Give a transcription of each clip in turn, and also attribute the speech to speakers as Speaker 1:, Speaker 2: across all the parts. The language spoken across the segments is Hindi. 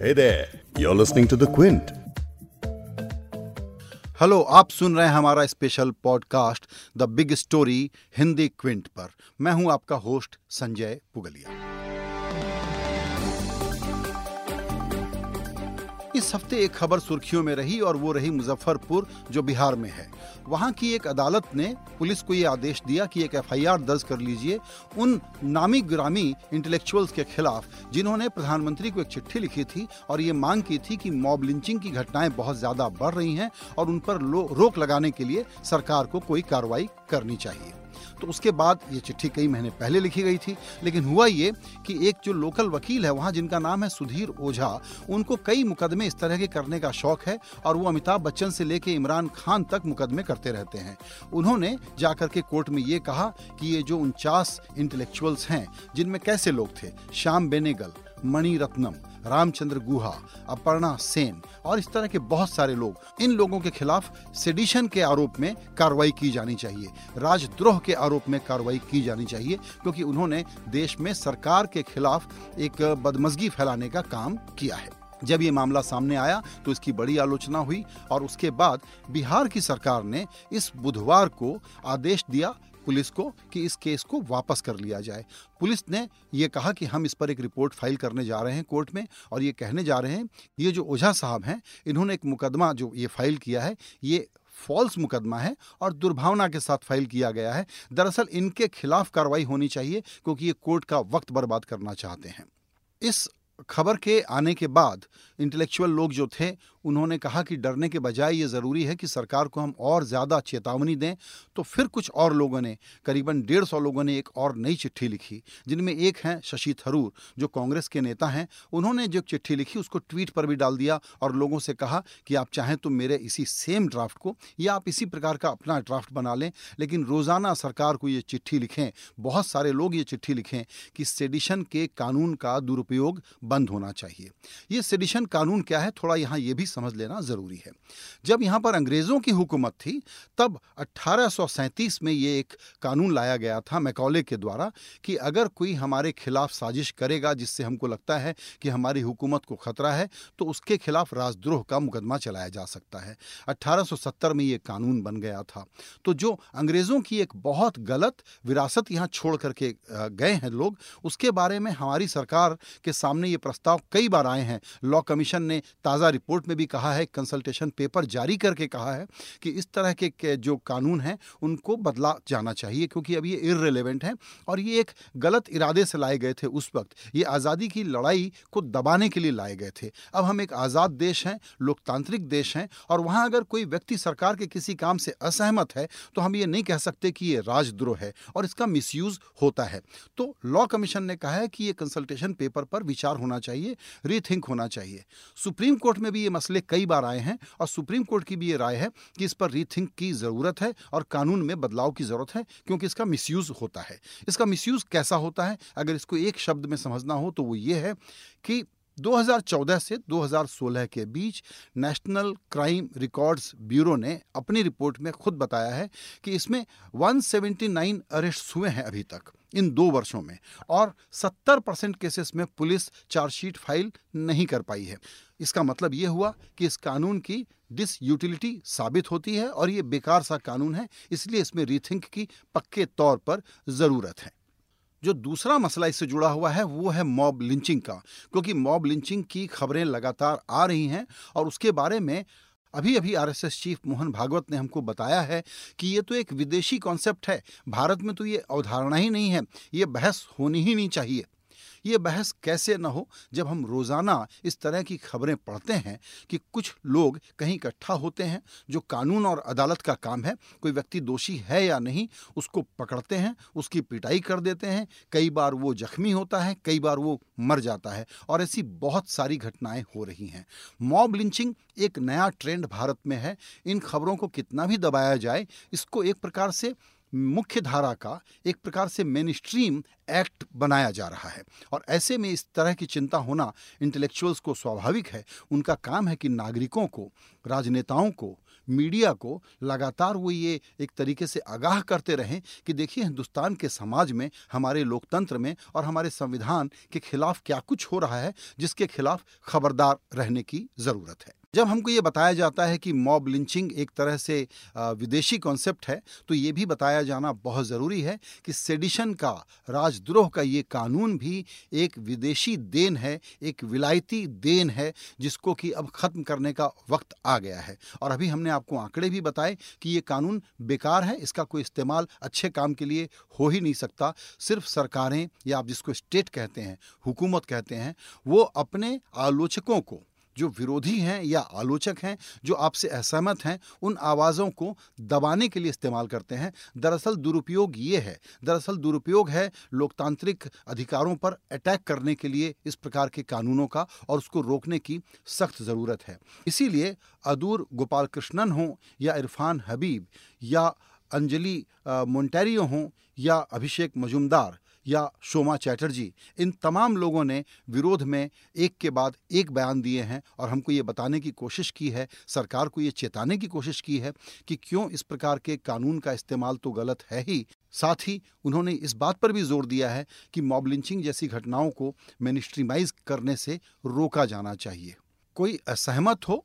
Speaker 1: Hey there, you're listening to The Quint.
Speaker 2: Hello आप सुन रहे हैं हमारा special podcast the big story Hindi Quint पर मैं हूँ आपका होस्ट संजय पुगलिया इस हफ़्ते एक खबर सुर्खियों में रही और वो रही मुजफ्फरपुर, जो बिहार में है। वहाँ की एक अदालत ने पुलिस को ये आदेश दिया कि एक एफआईआर दर्ज कर लीजिए उन नामी ग्रामी इंटेलेक्चुअल्स के खिलाफ, जिन्होंने प्रधानमंत्री को एक चिट्ठी लिखी थी और ये मांग की थी कि मॉब लिंचिंग की घटनाएँ बहुत ज़्यादा बढ़ रही हैं और उन पर रोक लगाने के लिए सरकार को कोई कार्रवाई करनी चाहिए। तो उसके बाद ये चिट्ठी कई महीने पहले लिखी गई थी, लेकिन हुआ ये कि एक जो लोकल वकील है, वहाँ जिनका नाम है सुधीर ओझा, उनको कई मुकदमे इस तरह के करने का शौक है और वो अमिताभ बच्चन से लेके इमरान खान तक मुकदमे करते रहते हैं। उन्होंने जाकर के कोर्ट में ये कहा कि ये जो उनचास इंटेलेक्चुअल्स हैं, जिनमें कैसे लोग थे? श्याम बेनेगल मणि रत्नम रामचंद्र गुहा, अपर्णा सेन और इस तरह के बहुत सारे लोग इन लोगों के खिलाफ सेडिशन के आरोप में कार्रवाई की जानी चाहिए। राजद्रोह के आरोप में कार्रवाई की जानी चाहिए क्योंकि उन्होंने देश में सरकार के खिलाफ एक बदमजगी फैलाने का काम किया है। जब ये मामला सामने आया तो इसकी बड़ी आलोचना हुई और उसके बाद बिहार की सरकार ने इस बुधवार को आदेश दिया पुलिस को कि इस केस को वापस कर लिया जाए। पुलिस ने यह कहा कि हम इस पर एक रिपोर्ट फ़ाइल करने जा रहे हैं कोर्ट में और ये कहने जा रहे हैं, ये जो ओझा साहब हैं, इन्होंने एक मुकदमा जो ये फ़ाइल किया है, ये फॉल्स मुकदमा है और दुर्भावना के साथ फ़ाइल किया गया है। दरअसल इनके खिलाफ कार्रवाई होनी चाहिए क्योंकि ये कोर्ट का वक्त बर्बाद करना चाहते हैं। इस खबर के आने के बाद इंटेलेक्चुअल लोग जो थे, उन्होंने कहा कि डरने के बजाय ये ज़रूरी है कि सरकार को हम और ज़्यादा चेतावनी दें। तो फिर कुछ और लोगों ने, करीबन डेढ़ सौ लोगों ने एक और नई चिट्ठी लिखी, जिनमें एक हैं शशि थरूर, जो कांग्रेस के नेता हैं। उन्होंने जो चिट्ठी लिखी, उसको ट्वीट पर भी डाल दिया और लोगों से कहा कि आप चाहें तो मेरे इसी सेम ड्राफ्ट को या आप इसी प्रकार का अपना ड्राफ्ट बना लें। लेकिन रोज़ाना सरकार को ये चिट्ठी लिखें, बहुत सारे लोग ये चिट्ठी लिखें कि सेडिशन के कानून का दुरुपयोग बंद होना चाहिए। ये सेडिशन कानून क्या है, थोड़ा यहाँ ये भी समझ लेना ज़रूरी है। जब यहाँ पर अंग्रेज़ों की हुकूमत थी, तब अट्ठारह में ये एक कानून लाया गया था मैकौले के द्वारा कि अगर कोई हमारे खिलाफ साजिश करेगा, जिससे हमको लगता है कि हमारी हुकूमत को खतरा है तो उसके खिलाफ राजद्रोह का मुकदमा चलाया जा सकता है। 1870 में ये कानून बन गया था। तो जो अंग्रेज़ों की एक बहुत गलत विरासत यहाँ छोड़ करके गए हैं लोग, उसके बारे में हमारी सरकार के सामने ये प्रस्ताव कई बार आए हैं। लॉ कमीशन ने ताज़ा रिपोर्ट में भी कहा है, कंसल्टेशन पेपर जारी करके कहा है कि इस तरह के जो कानून हैं, उनको बदला जाना चाहिए क्योंकि अब ये इरेलीवेंट हैं और ये एक गलत इरादे से लाए गए थे उस वक्त। ये आज़ादी की लड़ाई को दबाने के लिए लाए गए थे। अब हम एक आज़ाद देश हैं, लोकतांत्रिक देश हैं और वहाँ अगर कोई व्यक्ति सरकार के किसी काम से असहमत है तो हम ये नहीं कह सकते कि ये राजद्रोह है और इसका मिसयूज होता है। तो लॉ कमीशन ने कहा है कि ये कंसल्टेशन पेपर पर विचार होना चाहिए रीथिंक होना चाहिए। सुप्रीम कोर्ट में भी ये मसले कई बार आए हैं और सुप्रीम कोर्ट की भी ये राय है कि इस पर रीथिंक की ज़रूरत है और कानून में बदलाव की ज़रूरत है, क्योंकि इसका मिसयूज़ होता है। इसका मिसयूज़ कैसा होता है? अगर इसको एक शब्द में समझना हो तो वो ये है कि 2014 से 2016 के बीच नेशनल क्राइम रिकॉर्ड्स ब्यूरो ने अपनी रिपोर्ट में खुद बताया है कि इसमें 179 अरेस्ट हुए हैं अभी तक। इन दो वर्षों में, और 70 परसेंट केसेस में पुलिस चार्जशीट फ़ाइल नहीं कर पाई है। इसका मतलब ये हुआ कि इस कानून की डिसयूटिलिटी साबित होती है, और ये बेकार सा कानून है, इसलिए इसमें रीथिंक की पक्के तौर पर ज़रूरत है। जो दूसरा मसला इससे जुड़ा हुआ है, वो है मॉब लिंचिंग का, क्योंकि मॉब लिंचिंग की खबरें लगातार आ रही हैं, और उसके बारे में अभी अभी आरएसएस चीफ मोहन भागवत ने हमको बताया है कि ये तो एक विदेशी कॉन्सेप्ट है। भारत में तो ये अवधारणा ही नहीं है। ये बहस होनी ही नहीं चाहिए। ये बहस कैसे न हो जब हम रोज़ाना इस तरह की खबरें पढ़ते हैं कि कुछ लोग कहीं इकट्ठा होते हैं, जो कानून और अदालत का काम है, कोई व्यक्ति दोषी है या नहीं, उसको पकड़ते हैं, उसकी पिटाई कर देते हैं, कई बार वो जख्मी होता है, कई बार वो मर जाता है, और ऐसी बहुत सारी घटनाएँ हो रही हैं। मॉब लिंचिंग एक नया ट्रेंड भारत में है, इन खबरों को कितना भी दबाया जाए, इसको एक प्रकार से मुख्य धारा का एक प्रकार से मेन स्ट्रीम एक्ट बनाया जा रहा है। और ऐसे में इस तरह की चिंता होना इंटेलेक्चुअल्स को स्वाभाविक है। उनका काम है कि नागरिकों को, राजनेताओं को मीडिया को लगातार वो ये एक तरीके से आगाह करते रहें कि देखिए, हिंदुस्तान के समाज में, हमारे लोकतंत्र में और हमारे संविधान के खिलाफ क्या कुछ हो रहा है, जिसके खिलाफ खबरदार रहने की ज़रूरत है। जब हमको ये बताया जाता है कि मॉब लिंचिंग एक तरह से विदेशी कॉन्सेप्ट है तो ये भी बताया जाना बहुत ज़रूरी है कि सेडिशन का, राजद्रोह का ये कानून भी एक विदेशी देन है, एक विलायती देन है, जिसको कि अब ख़त्म करने का वक्त आ गया है। और अभी हमने आपको आंकड़े भी बताए कि ये कानून बेकार है, इसका कोई इस्तेमाल अच्छे काम के लिए हो ही नहीं सकता। सिर्फ़ सरकारें या आप जिसको स्टेट कहते हैं, हुकूमत कहते हैं, वो अपने आलोचकों को जो विरोधी हैं या आलोचक हैं, जो आपसे असहमत हैं, उन आवाज़ों को दबाने के लिए इस्तेमाल करते हैं। दरअसल दुरुपयोग ये है, दरअसल दुरुपयोग है लोकतांत्रिक अधिकारों पर अटैक करने के लिए इस प्रकार के कानूनों का और उसको रोकने की सख्त ज़रूरत है। इसीलिए अदूर गोपाल कृष्णन हों या इरफान हबीब या अंजलि मोन्टेरियो हों या अभिषेक मजुमदार या शोमा चैटर्जी, इन तमाम लोगों ने विरोध में एक के बाद एक बयान दिए हैं और हमको ये बताने की कोशिश की है, सरकार को ये चेताने की कोशिश की है कि क्यों इस प्रकार के कानून का इस्तेमाल तो गलत है ही। साथ ही उन्होंने इस बात पर भी ज़ोर दिया है कि मॉब लिंचिंग जैसी घटनाओं को मिनिस्ट्रीमाइज करने से रोका जाना चाहिए। कोई असहमत हो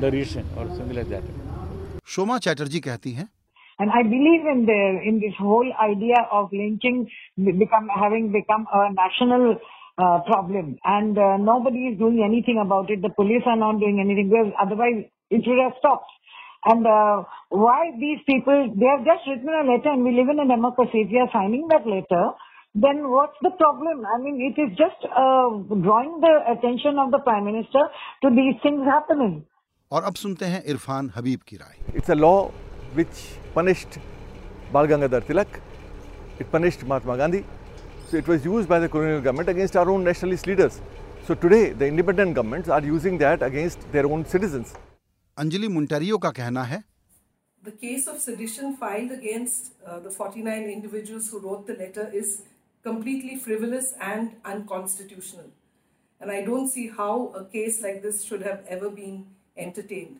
Speaker 3: derision or something like that.
Speaker 2: शोमा चैटर्जी कहती हैं
Speaker 4: And I believe in the in this whole idea of lynching become having become a national uh, problem, and uh, nobody is doing anything about it. The police are not doing anything because otherwise it would have stopped. And uh, why these people? They have just written a letter, and we live in a democracy. If we are signing that letter, then what's the problem? I mean, it is just uh, drawing the attention of the prime minister to these things happening.
Speaker 2: और अब सुनते हैं इरफान हबीब की राय
Speaker 5: it's a law which punished Bal Gangadhar Tilak it punished Mahatma Gandhi so it was used by the colonial government against our own nationalist leaders so today the independent governments are using that against their own citizens
Speaker 2: Anjali Monteiro का कहना है
Speaker 6: The case of sedition filed against uh, the 49 individuals who wrote the letter is completely frivolous and unconstitutional. And I don't see how a case like this should have ever been entertained.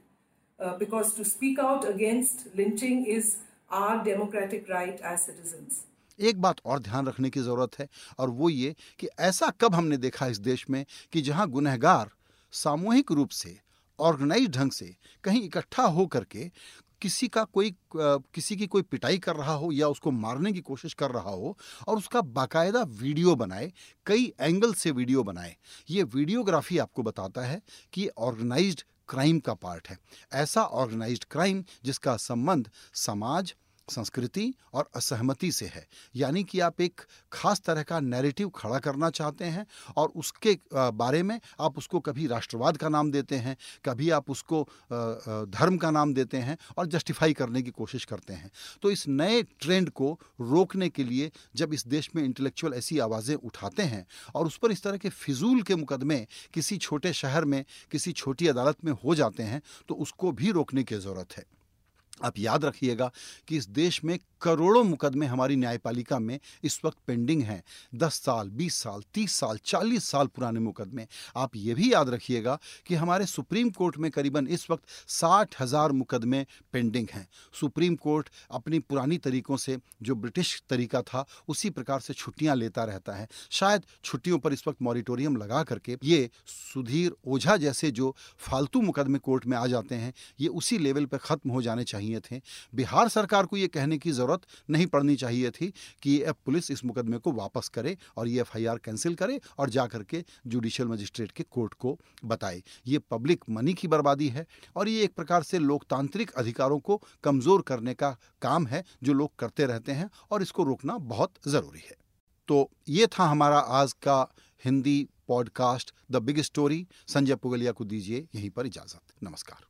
Speaker 6: Uh, because to speak out against lynching is our democratic right as citizens.
Speaker 2: एक बात और ध्यान रखने की ज़रूरत है और वो ये कि ऐसा कब हमने देखा इस देश में कि जहाँ गुनहगार सामूहिक रूप से ऑर्गेनाइज ढंग से कहीं इकट्ठा हो करके किसी का कोई किसी की कोई पिटाई कर रहा हो या उसको मारने की कोशिश कर रहा हो और उसका बाकायदा वीडियो बनाए कई एंगल से वीडियो बनाए ये वीडियोग्राफी आपको बताता है कि ऑर्गेनाइज्ड क्राइम का पार्ट है। ऐसा ऑर्गेनाइज्ड क्राइम जिसका संबंध समाज संस्कृति और असहमति से है। यानी कि आप एक खास तरह का नैरेटिव खड़ा करना चाहते हैं और उसके बारे में आप उसको कभी राष्ट्रवाद का नाम देते हैं, कभी आप उसको धर्म का नाम देते हैं और जस्टिफाई करने की कोशिश करते हैं। तो इस नए ट्रेंड को रोकने के लिए जब इस देश में इंटेलेक्चुअल ऐसी आवाज़ें उठाते हैं और उस पर इस तरह के फिजूल के मुकदमे किसी छोटे शहर में, किसी छोटी अदालत में हो जाते हैं तो उसको भी रोकने की ज़रूरत है। आप याद रखिएगा कि इस देश में करोड़ों मुकदमे हमारी न्यायपालिका में इस वक्त पेंडिंग हैं। दस साल, बीस साल, तीस साल, चालीस साल पुराने मुकदमे। आप ये भी याद रखिएगा कि हमारे सुप्रीम कोर्ट में करीबन इस वक्त साठ हज़ार मुकदमे पेंडिंग हैं। सुप्रीम कोर्ट अपनी पुरानी तरीक़ों से जो ब्रिटिश तरीका था, उसी प्रकार से छुट्टियाँ लेता रहता है। शायद छुट्टियों पर इस वक्त मॉरिटोरियम लगा करके ये सुधीर ओझा जैसे जो फालतू मुकदमे कोर्ट में आ जाते हैं, ये उसी लेवल पर ख़त्म हो जाने चाहिए। चाहिए थे। बिहार सरकार को ये कहने की ज़रूरत नहीं पड़नी चाहिए थी कि अब पुलिस इस मुकदमे को वापस करे और ये एफ़ कैंसिल करे और जा करके जुडिशियल मजिस्ट्रेट के कोर्ट को बताए। ये पब्लिक मनी की बर्बादी है और ये एक प्रकार से लोकतांत्रिक अधिकारों को कमज़ोर करने का काम है जो लोग करते रहते हैं और इसको रोकना बहुत ज़रूरी है। तो ये था हमारा आज का Hindi podcast the big story. Sanjay Pugalia को दीजिए यहीं पर इजाज़त। नमस्कार।